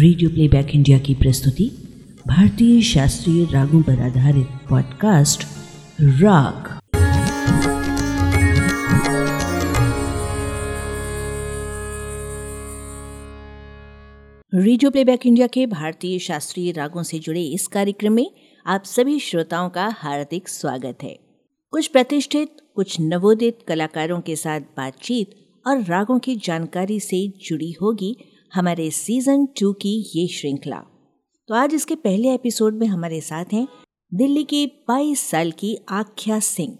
Radio playback India की प्रस्तुति भारतीय शास्त्रीय रागों पर आधारित पॉडकास्ट राग। रेडियो प्लेबैक इंडिया के भारतीय शास्त्रीय रागों से जुड़े इस कार्यक्रम में आप सभी श्रोताओं का हार्दिक स्वागत है। कुछ प्रतिष्ठित, कुछ नवोदित कलाकारों के साथ बातचीत और रागों की जानकारी से जुड़ी होगी हमारे सीज़न टू की ये श्रृंखला। तो आज इसके पहले एपिसोड में हमारे साथ हैं दिल्ली की 22 साल की आख्या सिंह।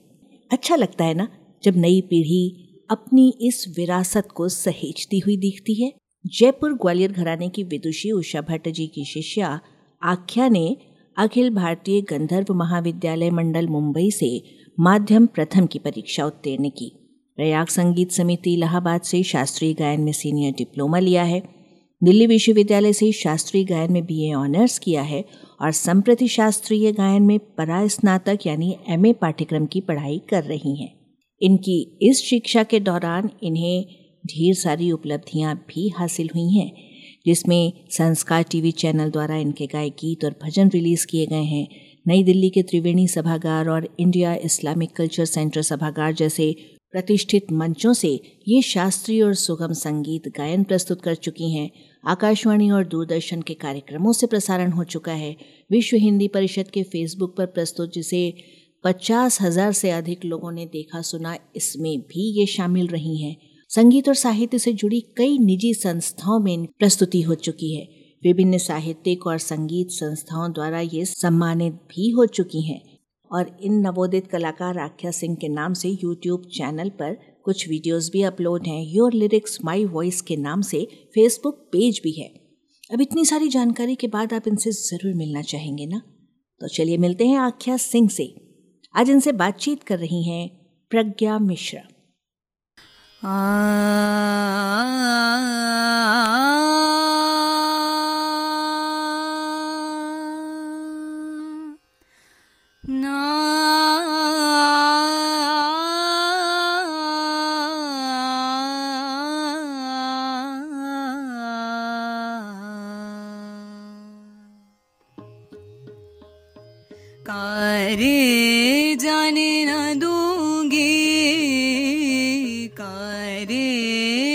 अच्छा लगता है ना, जब नई पीढ़ी अपनी इस विरासत को सहेजती हुई दिखती है। जयपुर ग्वालियर घराने की विदुषी उषा भट्ट जी की शिष्या आख्या ने अखिल भारतीय गंधर्व महाविद्यालय मंडल मुंबई से माध्यम प्रथम की परीक्षा उत्तीर्ण की। प्रयाग संगीत समिति इलाहाबाद से शास्त्रीय गायन में सीनियर डिप्लोमा लिया है। दिल्ली विश्वविद्यालय से शास्त्रीय गायन में बीए ऑनर्स किया है और संप्रति शास्त्रीय गायन में परा स्नातक यानी एमए पाठ्यक्रम की पढ़ाई कर रही हैं। इनकी इस शिक्षा के दौरान इन्हें ढेर सारी उपलब्धियाँ भी हासिल हुई हैं, जिसमें संस्कार टीवी चैनल द्वारा इनके गाय गीत और भजन रिलीज़ किए गए हैं। नई दिल्ली के त्रिवेणी सभागार और इंडिया इस्लामिक कल्चर सेंटर सभागार जैसे प्रतिष्ठित मंचों से ये शास्त्रीय और सुगम संगीत गायन प्रस्तुत कर चुकी हैं। आकाशवाणी और दूरदर्शन के कार्यक्रमों से प्रसारण हो चुका है। विश्व हिंदी परिषद के फेसबुक पर प्रस्तुत जिसे पचास हज़ार से अधिक लोगों ने देखा सुना, इसमें भी ये शामिल रही हैं। संगीत और साहित्य से जुड़ी कई निजी संस्थाओं में प्रस्तुति हो चुकी है। विभिन्न साहित्यिक और संगीत संस्थाओं द्वारा ये सम्मानित भी हो चुकी हैं। और इन नवोदित कलाकार आख्या सिंह के नाम से यूट्यूब चैनल पर कुछ वीडियोस भी अपलोड हैं योर लिरिक्स माई वॉइस के नाम से फेसबुक पेज भी है अब इतनी सारी जानकारी के बाद आप इनसे ज़रूर मिलना चाहेंगे ना तो चलिए मिलते हैं आख्या सिंह से आज इनसे बातचीत कर रही हैं प्रज्ञा मिश्रा आ,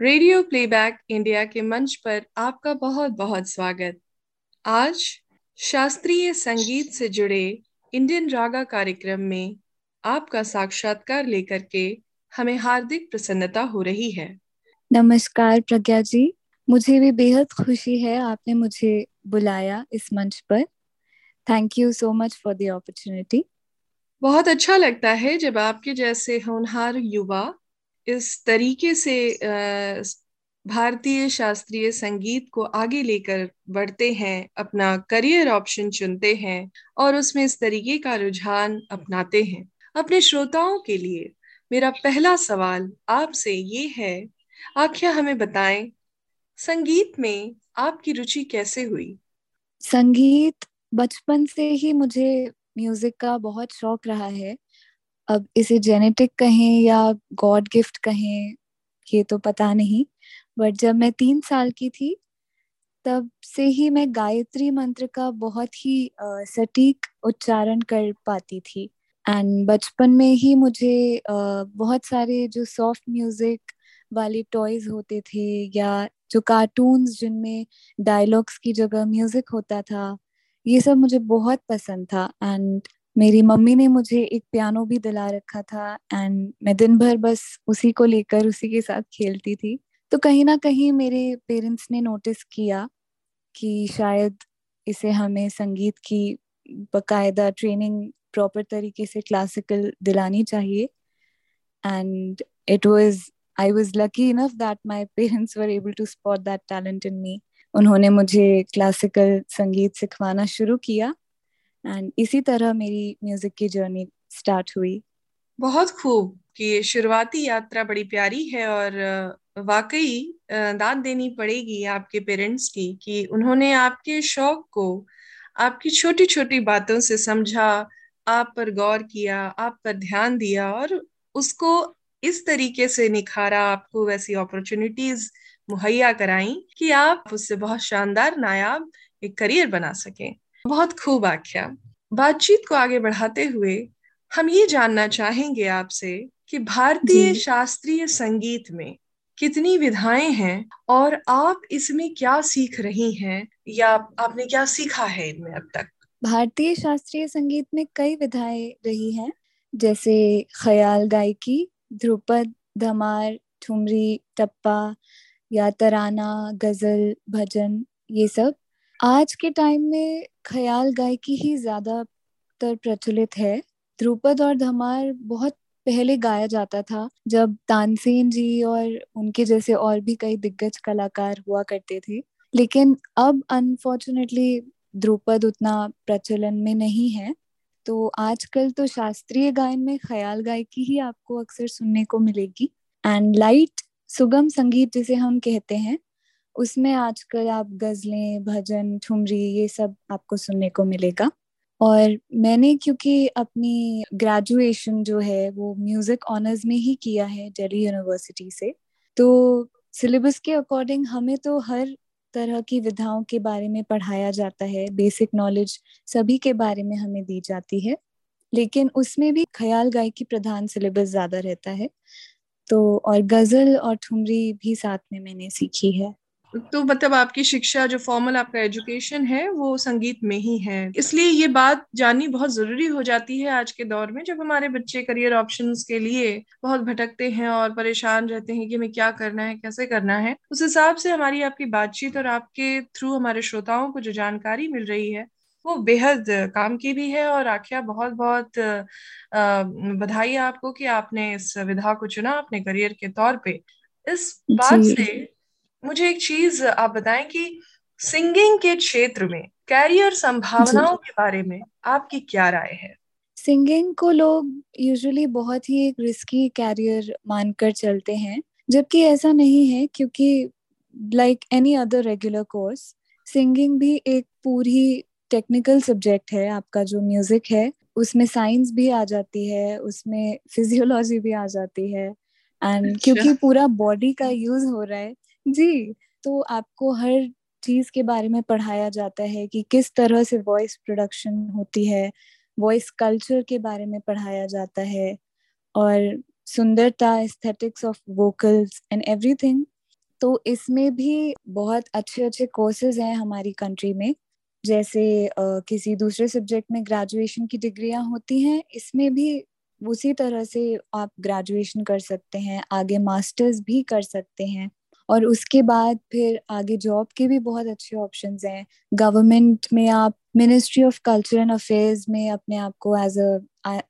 रेडियो प्लेबैक इंडिया के मंच पर आपका बहुत बहुत स्वागत। आज शास्त्रीय संगीत से जुड़े इंडियन रागा कार्यक्रम में आपका साक्षात्कार लेकर के हमें हार्दिक प्रसन्नता हो रही है। नमस्कार प्रज्ञा जी। मुझे भी बेहद खुशी है आपने मुझे बुलाया इस मंच पर। Thank you so much for the opportunity बहुत अच्छा लगता है जब आपके जैसे होनहार युवा इस तरीके से भारतीय शास्त्रीय संगीत को आगे लेकर बढ़ते हैं, अपना करियर ऑप्शन चुनते हैं और उसमें इस तरीके का रुझान अपनाते हैं। अपने श्रोताओं के लिए मेरा पहला सवाल आपसे ये है आख्या हमें बताएँ, संगीत में आपकी रुचि कैसे हुई? संगीत बचपन से ही मुझे म्यूज़िक का बहुत शौक रहा है। अब इसे जेनेटिक कहें या गॉड गिफ्ट कहें, ये तो पता नहीं। बट जब मैं तीन साल की थी, तब से ही मैं गायत्री मंत्र का बहुत ही सटीक उच्चारण कर पाती थी। एंड बचपन में ही मुझे बहुत सारे जो सॉफ्ट म्यूज़िक वाले टॉयज होते थे या जो कार्टून्स जिनमें डायलॉग्स की जगह म्यूज़िक होता था, ये सब मुझे बहुत पसंद था। एंड मेरी मम्मी ने मुझे एक पियानो भी दिला रखा था एंड मैं दिन भर बस उसी को लेकर उसी के साथ खेलती थी। तो कहीं ना कहीं मेरे पेरेंट्स ने नोटिस किया कि शायद इसे हमें संगीत की बकायदा ट्रेनिंग प्रॉपर तरीके से क्लासिकल दिलानी चाहिए। And it was I was lucky enough that my parents were able to spot that talent in me उन्होंने मुझे क्लासिकल संगीत सिखवाना शुरू किया। एंड इसी तरह मेरी म्यूज़िक की जर्नी स्टार्ट हुई। बहुत खूब कि शुरुआती यात्रा बड़ी प्यारी है और वाकई दाद देनी पड़ेगी आपके पेरेंट्स की कि उन्होंने आपके शौक को, आपकी छोटी छोटी बातों से समझा, आप पर गौर किया, आप पर ध्यान दिया और उसको इस तरीके से निखारा, आपको वैसी अपॉर्चुनिटीज़ मुहैया कराई कि आप उससे बहुत शानदार नायाब एक करियर बना सकें। बहुत खूब आख्या। बातचीत को आगे बढ़ाते हुए हम ये जानना चाहेंगे आपसे कि भारतीय शास्त्रीय संगीत में कितनी विधाएँ हैं और आप इसमें क्या सीख रही हैं या आपने क्या सीखा है इनमें अब तक? भारतीय शास्त्रीय संगीत में कई विधाएँ रही हैं जैसे ख्याल गायकी ध्रुपद धमार ठुमरी टप्पा या तराना गज़ल भजन ये सब। आज के टाइम में ख्याल गायकी ही ज़्यादातर प्रचलित है। ध्रुपद और धमार बहुत पहले गाया जाता था, जब तानसेन जी और उनके जैसे और भी कई दिग्गज कलाकार हुआ करते थे। लेकिन अब अनफॉर्चुनेटली ध्रुपद उतना प्रचलन में नहीं है। तो आजकल तो शास्त्रीय गायन में ख्याल गायकी ही आपको अक्सर सुनने को मिलेगी। एंड लाइट सुगम संगीत जिसे हम कहते हैं उसमें आजकल आप गजलें, भजन, ठुमरी, ये सब आपको सुनने को मिलेगा। और मैंने क्योंकि अपनी ग्रेजुएशन जो है, वो म्यूज़िक ऑनर्स में ही किया है दिल्ली यूनिवर्सिटी से तो सिलेबस के अकॉर्डिंग हमें तो हर तरह की विधाओं के बारे में पढ़ाया जाता है बेसिक नॉलेज सभी के बारे में हमें दी जाती है, लेकिन उसमें भी ख्याल गायकी प्रधान सिलेबस ज़्यादा रहता है। तो और गज़ल और ठुमरी भी साथ में मैंने सीखी है। तो मतलब आपकी शिक्षा जो फॉर्मल आपका एजुकेशन है वो संगीत में ही है। इसलिए ये बात जाननी बहुत ज़रूरी हो जाती है आज के दौर में जब हमारे बच्चे करियर ऑप्शंस के लिए बहुत भटकते हैं और परेशान रहते हैं कि हमें क्या करना है कैसे करना है उस हिसाब से हमारी आपकी बातचीत और आपके थ्रू हमारे श्रोताओं को जो जानकारी मिल रही है वो बेहद काम की भी है और आख्या बहुत बहुत बधाई आपको कि आपने इस विधा को चुना अपने करियर के तौर पे। इस बात से मुझे एक चीज़ आप बताएँ कि सिंगिंग के क्षेत्र में कैरियर संभावनाओं के बारे में आपकी क्या राय है सिंगिंग को लोग यूजुअली बहुत ही एक रिस्की कैरियर मानकर चलते हैं जबकि ऐसा नहीं है क्योंकि like any other regular course singing भी एक पूरी टेक्निकल सब्जेक्ट है आपका जो म्यूज़िक है उसमें साइंस भी आ जाती है उसमें फिजियोलॉजी भी आ जाती है एंड अच्छा। क्योंकि पूरा बॉडी का यूज़ हो रहा है जी तो आपको हर चीज़ के बारे में पढ़ाया जाता है कि किस तरह से वॉइस प्रोडक्शन होती है वॉइस कल्चर के बारे में पढ़ाया जाता है और सुंदरता aesthetics of vocals and everything तो इसमें भी बहुत अच्छे अच्छे कोर्सेज हैं हमारी कंट्री में। जैसे uh, किसी दूसरे सब्जेक्ट में ग्रेजुएशन की डिग्रियाँ होती हैं इसमें भी उसी तरह से आप ग्रेजुएशन कर सकते हैं आगे मास्टर्स भी कर सकते हैं। और उसके बाद फिर आगे जॉब के भी बहुत अच्छे ऑप्शन हैं। गवर्नमेंट में आप ministry of culture and affairs में अपने आप को as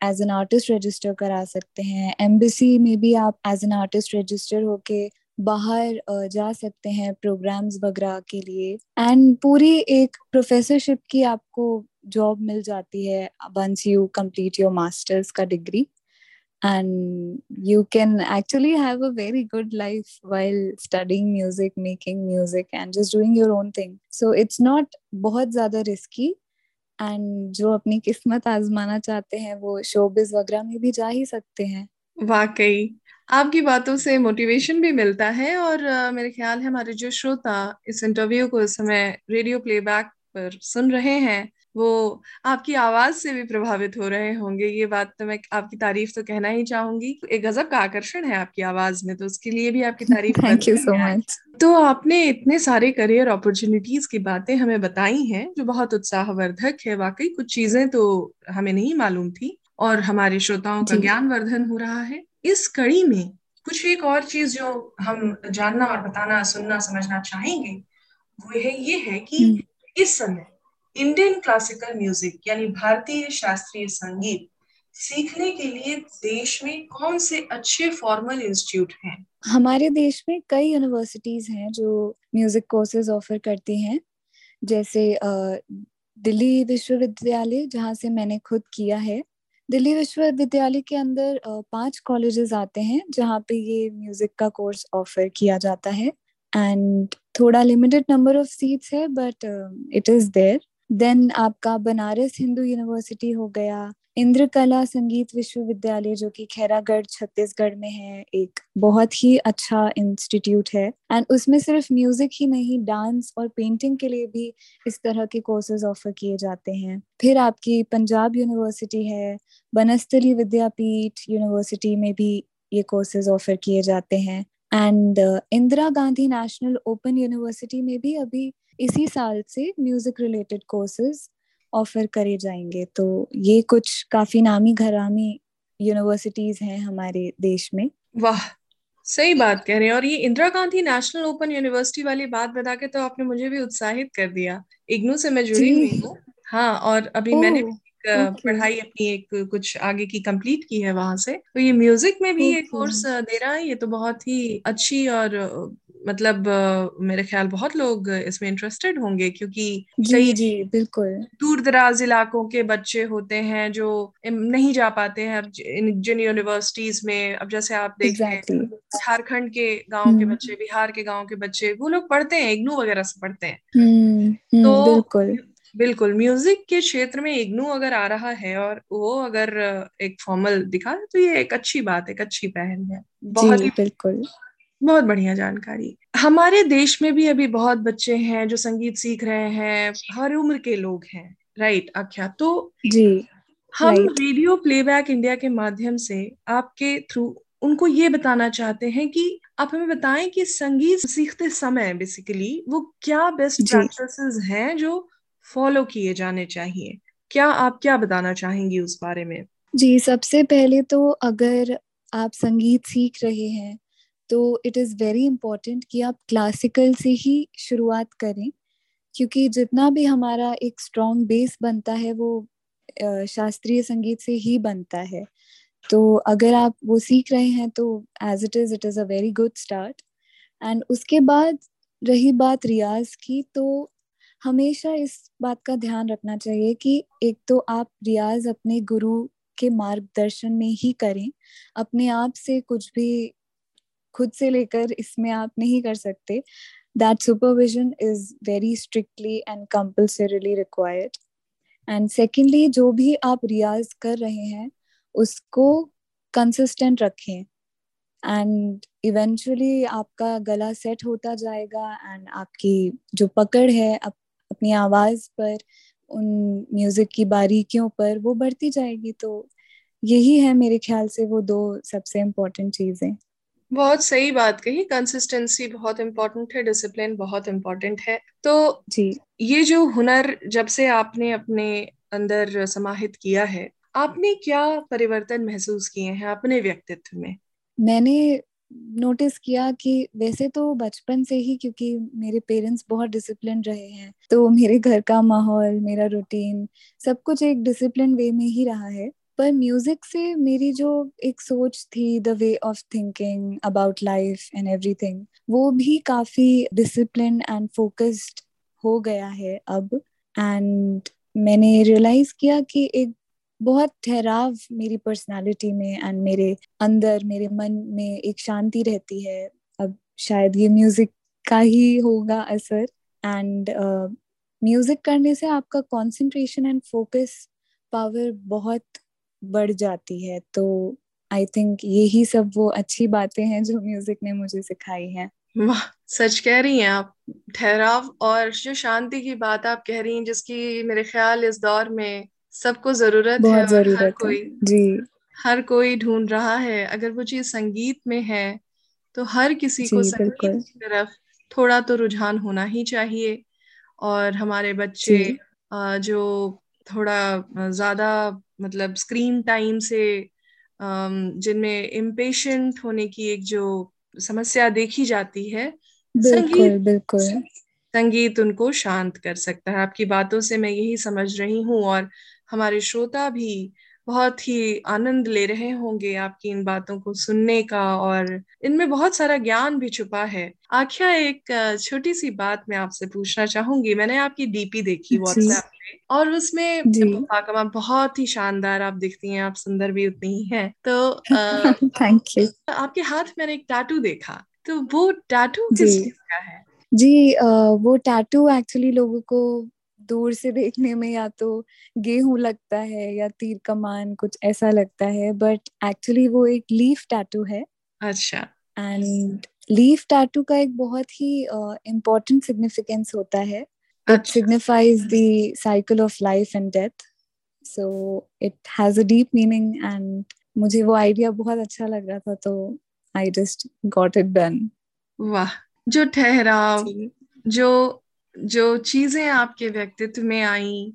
as an artist register करा सकते हैं। एम्बेसी में भी आप एज एन आर्टिस्ट रजिस्टर होके बाहर जा सकते हैं प्रोग्राम्स वगैरह के लिए। एंड पूरी एक प्रोफेसरशिप की आपको जॉब मिल जाती है once you complete your masters का degree and you can actually have a very good life while studying music making music and just doing your own thing. So it's not बहुत ज़्यादा risky and जो अपनी किस्मत आजमाना चाहते हैं वो showbiz वगैरह में भी जा ही सकते हैं। वाकई। आपकी बातों से मोटिवेशन भी मिलता है और uh, मेरे ख्याल है हमारे जो श्रोता इस इंटरव्यू को इस समय रेडियो प्लेबैक पर सुन रहे हैं वो आपकी आवाज़ से भी प्रभावित हो रहे होंगे। ये बात तो मैं आपकी तारीफ़ तो कहना ही चाहूँगी एक गजब का आकर्षण है आपकी आवाज़ में तो उसके लिए भी आपकी तारीफ़ थैंक यू सो मच तो आपने इतने सारे करियर अपॉर्चुनिटीज़ की बातें हमें बताई हैं जो बहुत उत्साहवर्धक है। वाकई कुछ चीज़ें तो हमें नहीं मालूम थी और हमारे श्रोताओं का ज्ञान वर्धन हो रहा है। इस कड़ी में कुछ एक और चीज़ जो हम जानना और बताना सुनना समझना चाहेंगे वो है ये है कि हम्म। इस समय इंडियन क्लासिकल म्यूज़िक यानी भारतीय शास्त्रीय संगीत, सीखने के लिए देश में कौन से अच्छे फॉर्मल इंस्टीट्यूट हैं? हमारे देश में कई यूनिवर्सिटीज हैं जो म्यूज़िक कोर्सेज ऑफ़र करती हैं। जैसे दिल्ली विश्वविद्यालय, जहाँ से मैंने खुद किया है। दिल्ली विश्वविद्यालय के अंदर पाँच कॉलेजेस आते हैं, जहाँ पे ये म्यूज़िक का कोर्स ऑफ़र किया जाता है। एंड थोड़ा लिमिटेड नंबर ऑफ़ सीट्स है but it is there then आपका बनारस हिंदू यूनिवर्सिटी हो गया। इंद्र कला संगीत विश्वविद्यालय जो कि खैरागढ़, छत्तीसगढ़ में है, एक बहुत ही अच्छा इंस्टीट्यूट है। एंड उसमें सिर्फ़ म्यूज़िक ही नहीं डांस और पेंटिंग के लिए भी इस तरह के कोर्सेज ऑफ़र किए जाते हैं। फिर आपकी पंजाब यूनिवर्सिटी है बनस्थली विद्यापीठ यूनिवर्सिटी में भी ये कोर्सेज ऑफ़र किए जाते हैं। And Indira Gandhi National Open University में भी अभी इसी साल से म्यूज़िक रिलेटेड कोर्सेज ऑफ़र करे जाएँगे। तो ये कुछ काफ़ी नामी घरामी यूनिवर्सिटीज हैं हमारे देश में। वाह सही बात कह रहे हैं। और ये Indira Gandhi National Open University वाली बात बता के तो आपने मुझे भी उत्साहित कर दिया। इग्नू से मैं जुड़ी हुई हूँ। हाँ और अभी मैंने पढ़ाई अपनी एक कुछ आगे की कंप्लीट की है वहाँ से। तो ये म्यूज़िक में भी ये कोर्स दे रहा है। ये तो बहुत ही अच्छी और मतलब मेरे ख्याल बहुत लोग इसमें इंटरेस्टेड होंगे क्योंकि जी जी बिल्कुल। दूर दराज इलाकों के बच्चे होते हैं जो नहीं जा पाते हैं अब जिन यूनिवर्सिटीज में। अब जैसे आप देखते हैं झारखंड के गाँव के हम्म। बच्चे बिहार के गाँव के बच्चे वो लोग पढ़ते हैं इग्नू वगैरह से पढ़ते हैं। हम्म, हम्म, तो बिल्कुल। बिल्कुल म्यूज़िक के क्षेत्र में इग्नू अगर आ रहा है और वो अगर एक फॉर्मल दिखा तो ये एक अच्छी बात एक अच्छी पहल है। बहुत ही बिल्कुल। बहुत बढ़िया जानकारी। हमारे देश में भी अभी बहुत बच्चे हैं जो संगीत सीख रहे हैं हर उम्र के लोग हैं राइट आख्या? तो जी हम रेडियो प्लेबैक इंडिया के माध्यम से आपके थ्रू उनको ये बताना चाहते हैं कि आप हमें बताएँ कि संगीत सीखते समय बेसिकली वो क्या बेस्ट प्रैक्टिसेस हैं जो फॉलो किए जाने चाहिए? क्या आप क्या बताना चाहेंगी उस बारे में? जी सबसे पहले तो अगर आप संगीत सीख रहे हैं तो इट इज़ वेरी इम्पोर्टेंट कि आप क्लासिकल से ही शुरुआत करें, क्योंकि जितना भी हमारा एक स्ट्रॉन्ग बेस बनता है, वो शास्त्रीय संगीत से ही बनता है। तो अगर आप वो सीख रहे हैं तो as it is it is a very good start and उसके बाद रही बात रियाज की तो हमेशा इस बात का ध्यान रखना चाहिए कि एक तो आप रियाज अपने गुरु के मार्गदर्शन में ही करें, अपने आप से कुछ भी खुद से लेकर इसमें आप नहीं कर सकते। That supervision is very strictly and compulsorily required and secondly जो भी आप रियाज कर रहे हैं उसको कंसिस्टेंट रखें। एंड इवेंचुअली आपका गला सेट होता जाएगा एंड आपकी जो पकड़ है अप, अपनी आवाज़ पर उन म्यूज़िक की बारीकियों पर वो बढ़ती जाएगी। तो यही है मेरे ख्याल से वो दो सबसे इम्पोर्टेंट चीज़ें। बहुत सही बात कही। कंसिस्टेंसी बहुत इम्पोर्टेंट है डिसिप्लिन बहुत इम्पोर्टेंट है। तो जी। ये जो हुनर जब से आपने अपने अंदर समाहित किया है आपने क्या परिवर्तन महसूस किए हैं अपने व्यक्तित्व में? मैंने नोटिस किया कि वैसे तो बचपन से ही क्योंकि मेरे पेरेंट्स बहुत डिसिप्लिन रहे हैं तो मेरे घर का माहौल मेरा रूटीन सब कुछ एक डिसिप्लिन वे में ही रहा है। पर म्यूज़िक से मेरी जो एक सोच थी the way of thinking about life and everything वो भी काफ़ी डिसिप्लिन एंड फोकस्ड हो गया है अब। एंड मैंने रियलाइज़ किया कि एक बहुत ठहराव मेरी पर्सनालिटी में एंड मेरे अंदर मेरे मन में एक शांति रहती है। अब शायद ये म्यूज़िक का ही होगा असर। एंड म्यूज़िक uh, करने से आपका कंसंट्रेशन एंड फोकस पावर बहुत बढ़ जाती है तो आई थिंक यही सब वो अच्छी बातें हैं जो म्यूज़िक ने मुझे सिखाई है। वाह सच कह रही हैं आप। ठहराव और जो शांति की बात आप कह रही हैं जिसकी मेरे ख्याल इस दौर में सबको ज़रूरत बहुत है ज़रूरत हर कोई जी। हर कोई ढूंढ रहा है। अगर वो चीज़ संगीत में है तो हर किसी को संगीत की तरफ़ थोड़ा तो रुझान होना ही चाहिए। और हमारे बच्चे जो। थोड़ा ज़्यादा मतलब स्क्रीन टाइम से जिनमें इम्पेशेंट होने की एक जो समस्या देखी जाती है संगीत बिल्कुल। संगीत उनको शांत कर सकता है। आपकी बातों से मैं यही समझ रही हूँ और हमारे श्रोता भी बहुत ही आनंद ले रहे होंगे आपकी इन बातों को सुनने का और इनमें बहुत सारा ज्ञान भी छुपा है। आख्या एक छोटी सी बात मैं आपसे पूछना चाहूँगी। मैंने आपकी डीपी देखी व्हाट्सएप पे और उसमें फाकमा बहुत ही शानदार आप दिखती हैं आप सुंदर भी उतनी ही हैं। तो थैंक यू आपके हाथ में एक टैटू देखा। तो वो टैटू किस चीज़ का है? जी आ, वो टैटू एक्चुअली लोगों को दूर से देखने में या तो गेहूँ लगता है या तीर कमान कुछ ऐसा लगता है बट एक्चुअली वो एक लीफ टैटू है। अच्छा। एंड लीफ टैटू का एक बहुत ही इम्पोर्टेंट uh, सिग्निफिकेंस होता है। It signifies the cycle of life and death so it has a deep meaning and मुझे वो आइडिया बहुत अच्छा लग रहा था तो I just got it done वाह जो ठहराव जो जो चीज़ें आपके व्यक्तित्व में आई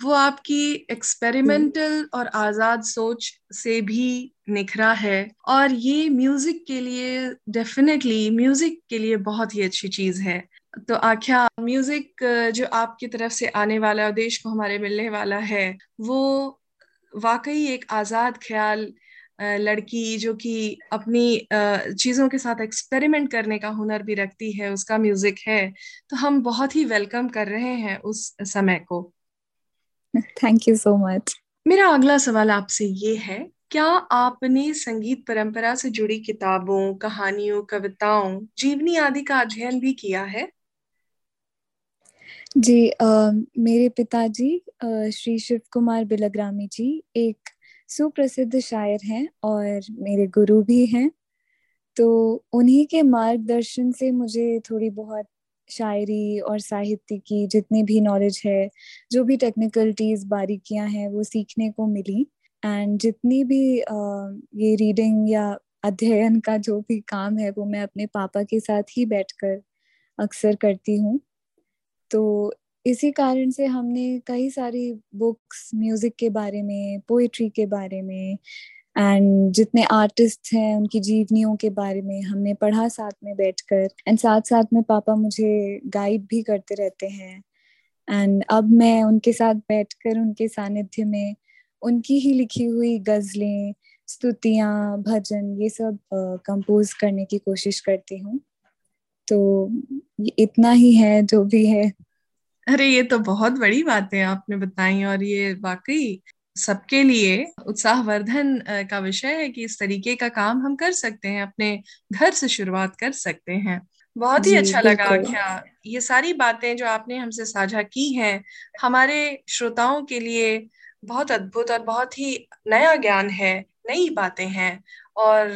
वो आपकी एक्सपेरिमेंटल और आज़ाद सोच से भी निखरा है। और ये म्यूज़िक के लिए डेफिनेटली म्यूज़िक के लिए बहुत ही अच्छी चीज़ है। तो आख्या म्यूज़िक जो आपकी तरफ़ से आने वाला और देश को हमारे मिलने वाला है वो वाकई एक आज़ाद ख्याल लड़की जो कि अपनी चीज़ों के साथ एक्सपेरिमेंट करने का हुनर भी रखती है उसका म्यूज़िक है तो हम बहुत ही वेलकम कर रहे हैं उस समय को। थैंक यू सो मच मेरा अगला सवाल आपसे ये है क्या आपने संगीत परंपरा से जुड़ी किताबों कहानियों कविताओं जीवनी आदि का अध्ययन भी किया है? जी आ, मेरे पिताजी श्री शिव कुमार बिलग्रामी जी एक सुप्रसिद्ध शायर हैं और मेरे गुरु भी हैं। तो उन्हीं के मार्गदर्शन से मुझे थोड़ी बहुत शायरी और साहित्य की जितनी भी नॉलेज है, जो भी टेक्निकलिटीज बारीकियाँ हैं, वो सीखने को मिली। एंड जितनी भी ये रीडिंग या अध्ययन का जो भी काम है, वो मैं अपने पापा के साथ ही बैठकर अक्सर करती हूँ। तो इसी कारण से हमने कई सारी बुक्स, म्यूज़िक के बारे में पोइट्री के बारे में, एंड जितने आर्टिस्ट हैं उनकी जीवनियों के बारे में हमने पढ़ा साथ में बैठकर। एंड साथ साथ में पापा मुझे गाइड भी करते रहते हैं। एंड अब मैं उनके साथ बैठकर, उनके सानिध्य में उनकी ही लिखी हुई गजलें, स्तुतियाँ, भजन, ये सब कंपोज करने की कोशिश करती हूँ। तो इतना ही है जो भी है। अरे ये तो बहुत बड़ी बातें आपने बताई और ये वाकई सबके लिए उत्साहवर्धन का विषय है कि इस तरीके का काम हम कर सकते हैं अपने घर से शुरुआत कर सकते हैं। बहुत ही अच्छा लगा क्या ये सारी बातें जो आपने हमसे साझा की हैं हमारे श्रोताओं के लिए बहुत अद्भुत और बहुत ही नया ज्ञान है नई बातें हैं और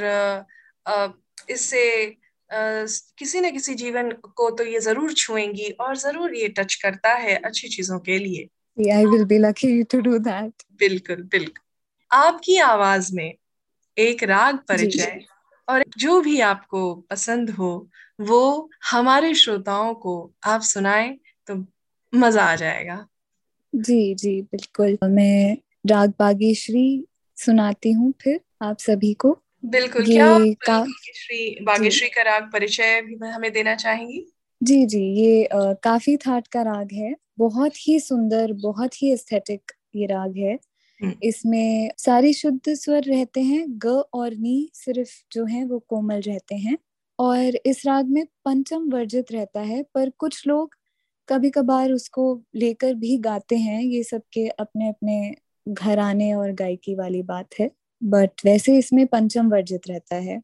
इससे किसी न किसी जीवन को तो ये ज़रूर छुएँगी और ज़रूर ये टच करता है अच्छी चीज़ों के लिए। I will be lucky to do that. बिल्कुल बिल्कुल। आपकी आवाज़ में एक राग परिचय और जो भी आपको पसंद हो वो हमारे श्रोताओं को आप सुनाए तो मज़ा आ जाएगा। जी जी बिल्कुल। मैं राग बागेश्वरी सुनाती हूँ फिर आप सभी को। बिल्कुल क्या का... श्री बागेश्वरी का राग परिचय भी हमें देना चाहेंगी? जी जी ये आ, काफ़ी थाट का राग है। बहुत ही सुंदर बहुत ही एस्थेटिक ये राग है। हम्म। इसमें सारे शुद्ध स्वर रहते हैं ग और नी सिर्फ़ जो है वो कोमल रहते हैं। और इस राग में पंचम वर्जित रहता है पर कुछ लोग कभी कभार उसको लेकर भी गाते हैं। ये सबके अपने अपने घराने और गायकी वाली बात है। बट वैसे इसमें पंचम वर्जित रहता है।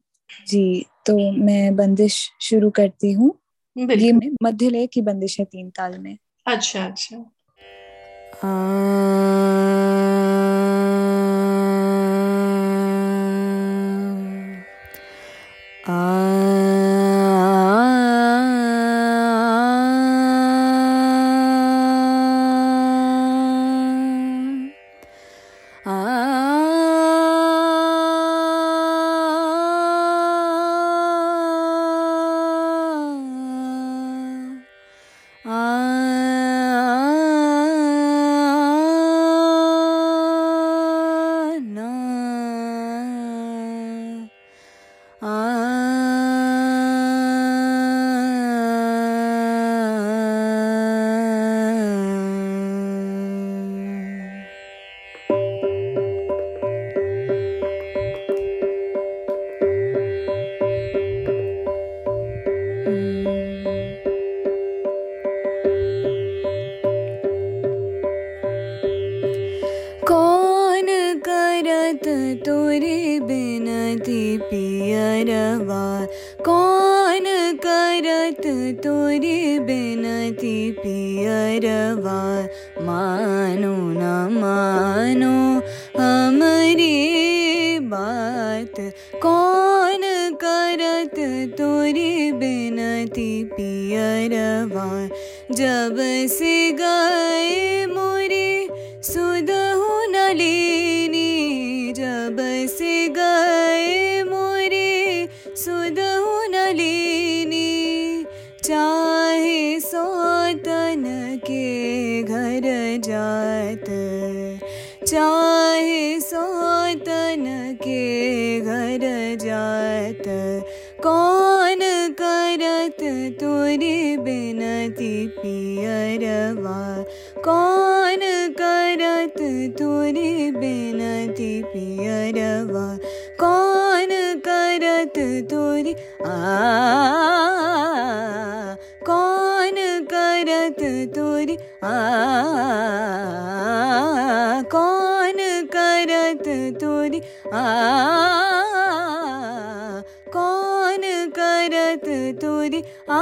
जी तो मैं बंदिश शुरू करती हूँ। ये मध्य लय की बंदिश है तीन ताल में। अच्छा अच्छा। आ... आ... तोरे बिनती पियरवा मानो न मानो हमारी बात कौन करत तोरे बिनती पियरवा जब से गए मोरे सौतन के घर जात, कौन करत तोरे बिनती पियरवा? कौन करत तोरे बिनती पियरवा? कौन करत तोरी आ? कौन करत तोरी आ? आ, कौन करत तोरी आ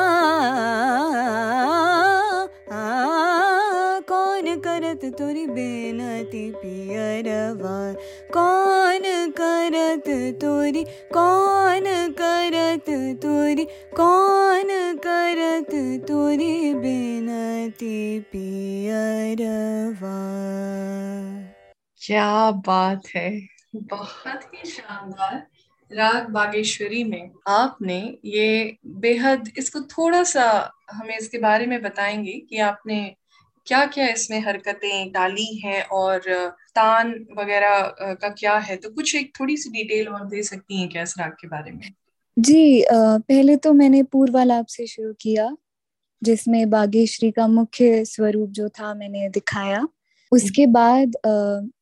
कौन करत तोरी बेनती पियरवा कौन करत तोरी कौन करत तोरी कौन करत तोरी बेनती पियरवा क्या बात है। बहुत ही शानदार राग बागेश्वरी में। आपने ये बेहद, इसको थोड़ा सा हमें इसके बारे में बताएँगे कि आपने क्या क्या इसमें हरकतें डाली हैं और तान वगैरह का क्या है? तो कुछ एक थोड़ी सी डिटेल और दे सकती हैं क्या इस राग के बारे में? जी पहले तो मैंने पूर्वालाप से शुरू किया, जिसमें बागेश्वरी का मुख्य स्वरूप जो था मैंने दिखाया। उसके बाद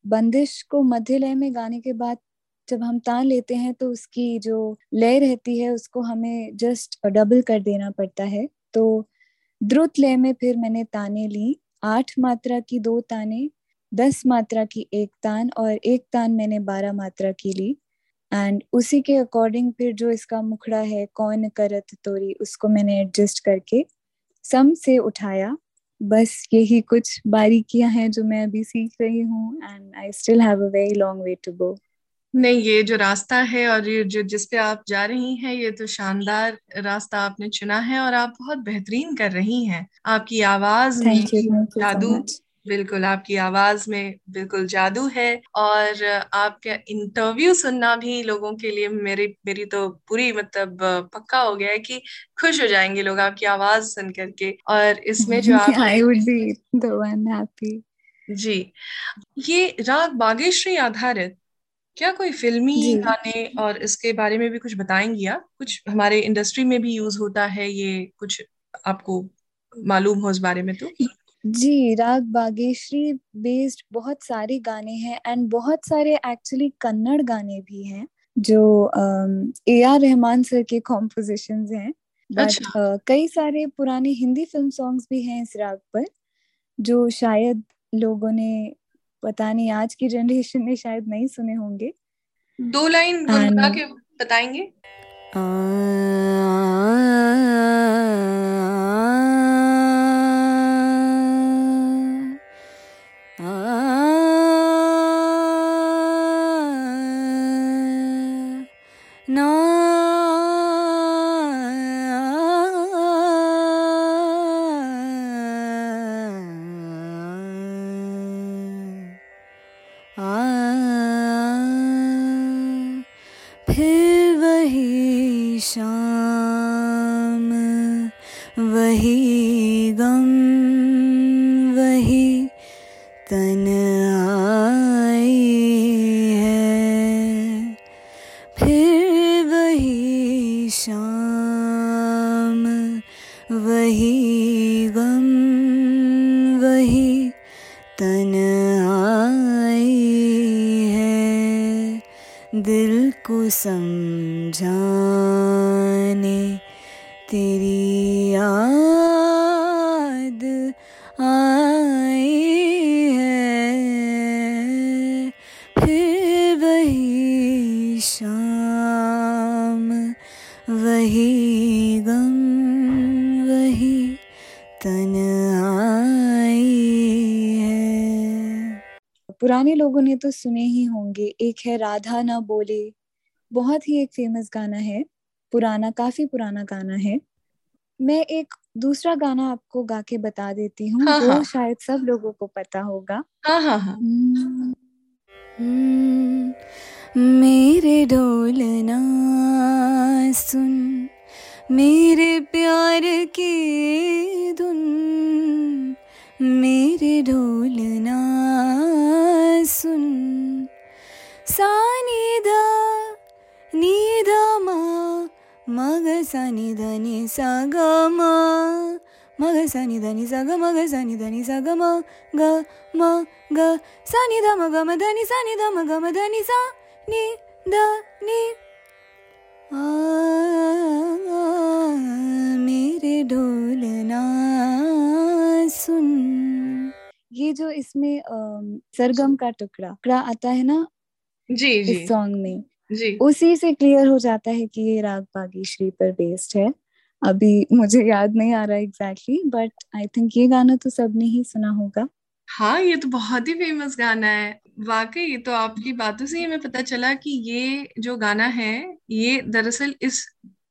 बंदिश को मध्य लय में गाने के बाद जब हम तान लेते हैं तो उसकी जो लय रहती है उसको हमें जस्ट डबल कर देना पड़ता है। तो द्रुत लय में फिर मैंने ताने ली। आठ मात्रा की दो ताने दस मात्रा की एक तान और एक तान मैंने बारह मात्रा की ली। एंड उसी के अकॉर्डिंग फिर जो इसका मुखड़ा है कौन करत तोरी उसको मैंने एडजस्ट करके सम से उठाया। बस यही कुछ बारीकियाँ हैं जो मैं अभी सीख रही हूँ and I still have a very long way to go नहीं ये जो रास्ता है और ये जो जिस पे आप जा रही हैं ये तो शानदार रास्ता आपने चुना है और आप बहुत बेहतरीन कर रही हैं। आपकी आवाज़ में जादू बिल्कुल आपकी आवाज़ में बिल्कुल जादू है और आपका इंटरव्यू सुनना भी लोगों के लिए मेरी मेरी तो पूरी मतलब पक्का हो गया है कि खुश हो जाएँगे लोग आपकी आवाज़ सुन करके और इसमें जो आप I would be the one happy जी ये राग बागेश्वरी आधारित क्या कोई फिल्मी गाने और इसके बारे में भी कुछ बताएँगी आप? कुछ हमारे इंडस्ट्री में भी यूज़ होता है ये कुछ आपको मालूम हो इस बारे में तो? जी राग बागेश्वरी बेस्ड बहुत सारे गाने हैं एंड बहुत सारे एक्चुअली कन्नड़ गाने भी हैं जो ए आर रहमान सर के कॉम्पोजिशन हैं। बट अच्छा। कई सारे पुराने हिंदी फ़िल्म सॉन्ग्स भी हैं इस राग पर जो शायद लोगों ने पता नहीं आज की जनरेशन ने शायद नहीं सुने होंगे। दो लाइन गुनगुना के बताएँगे? धुन दिल को समझाने तेरी याद आ पुराने लोगों ने तो सुने ही होंगे एक है राधा ना बोले। बहुत ही एक फ़ेमस गाना है पुराना काफ़ी पुराना गाना है। मैं एक दूसरा गाना आपको गा के बता देती हूँ हाँ, वो हाँ. शायद सब लोगों को पता होगा। हाँ हाँ हाँ। हम्म, मेरे ढोलना सुन मेरे प्यार की धुन मेरे ढोलना सानी धा नि सा ग म मग सानी धा नि सा ग मग सानी धा नि सा ग म ग म ग सानी धा म ग म ध म ग म ध सा नि ध नि आ, मेरे ढोलना सुन। ये जो इसमें सरगम का टुकड़ा टुकड़ा आता है ना? जी जी। इस सॉन्ग में। जी। उसी से क्लियर हो जाता है कि ये राग बागेश्वरी पर बेस्ड है। अभी मुझे याद नहीं आ रहा एग्जैक्टली बट आई थिंक ये गाना तो सबने ही सुना होगा। हाँ ये तो बहुत ही फ़ेमस गाना है। वाकई तो आपकी बातों से ही हमें पता चला कि ये जो गाना है ये दरअसल इस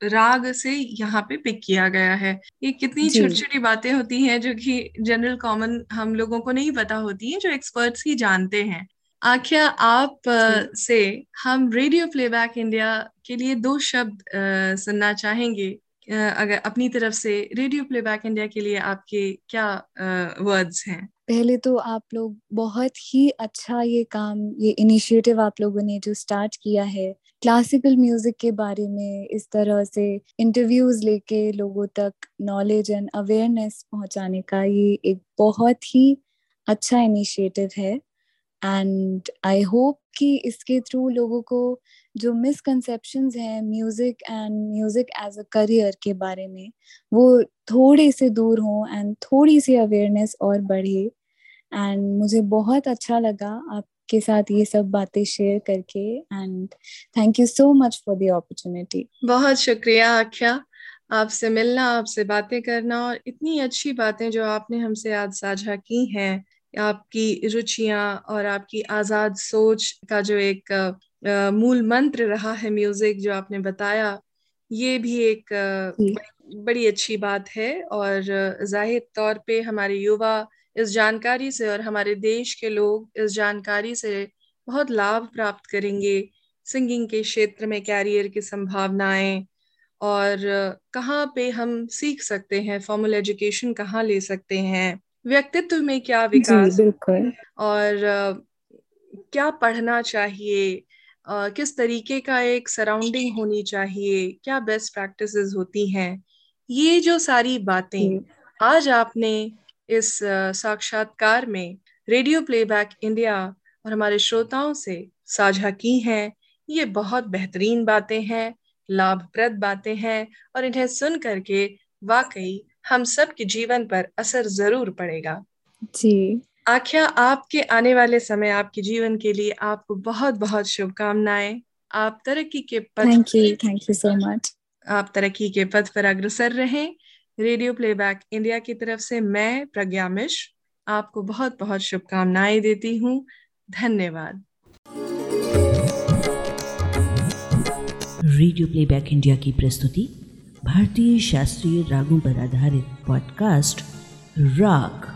राग से यहाँ पे पिक किया गया है। ये कितनी छोटी छोटी बातें होती हैं जो कि जनरल कॉमन हम लोगों को नहीं पता होती हैं जो एक्सपर्ट्स ही जानते हैं। आख्या आप से हम रेडियो प्लेबैक इंडिया के लिए दो शब्द सुनना चाहेंगे। अगर अपनी तरफ़ से रेडियो प्लेबैक इंडिया के लिए आपके क्या वर्ड्स हैं? पहले तो आप लोग बहुत ही अच्छा ये काम ये इनिशिएटिव आप लोगों ने जो स्टार्ट किया है क्लासिकल म्यूज़िक के बारे में इस तरह से इंटरव्यूज़ लेके लोगों तक नॉलेज एंड अवेयरनेस पहुँचाने का ये एक बहुत ही अच्छा इनिशिएटिव है। एंड आई होप कि इसके थ्रू लोगों को जो मिसकंसेप्शंस हैं music and music as a career के बारे में, वो थोड़े से दूर हों एंड थोड़ी सी अवेयरनेस और बढ़े। एंड मुझे बहुत अच्छा लगा आपके साथ ये सब बातें शेयर करके। And thank you so much for the opportunity बहुत शुक्रिया आख्या। आपसे मिलना, आपसे बातें करना और इतनी अच्छी बातें जो आपने हमसे आज साझा की हैं। आपकी रुचियाँ और आपकी आज़ाद सोच का जो एक मूल मंत्र रहा है म्यूज़िक जो आपने बताया ये भी एक बड़ी- बड़ी अच्छी बात है और ज़ाहिर तौर पे हमारे युवा इस जानकारी से और हमारे देश के लोग इस जानकारी से बहुत लाभ प्राप्त करेंगे सिंगिंग के क्षेत्र में कैरियर की संभावनाएँ और कहाँ पे हम सीख सकते हैं फॉर्मल एजुकेशन कहाँ ले सकते हैं। व्यक्तित्व में क्या विकास बिल्कुल। और क्या पढ़ना चाहिए? किस तरीके का एक सराउंडिंग होनी चाहिए? क्या बेस्ट प्रैक्टिसेस होती हैं? ये जो सारी बातें आज आपने इस साक्षात्कार में रेडियो प्लेबैक इंडिया और हमारे श्रोताओं से साझा की हैं। ये बहुत बेहतरीन बातें हैं लाभप्रद बातें हैं और इन्हें सुन करके वाकई हम सब के जीवन पर असर ज़रूर पड़ेगा। जी। आख्या आपके आने वाले समय आपके जीवन के लिए आपको बहुत बहुत शुभकामनाएँ। आप तरक्की के पथ thank you thank you so much आप तरक्की के पथ पर अग्रसर रहें। रेडियो प्लेबैक इंडिया की तरफ़ से मैं प्रज्ञा मिश्र आपको बहुत बहुत शुभकामनाएँ देती हूँ। धन्यवाद। रेडियो प्लेबैक इंडिया की प्रस्तुति भारतीय शास्त्रीय रागों पर आधारित पॉडकास्ट राग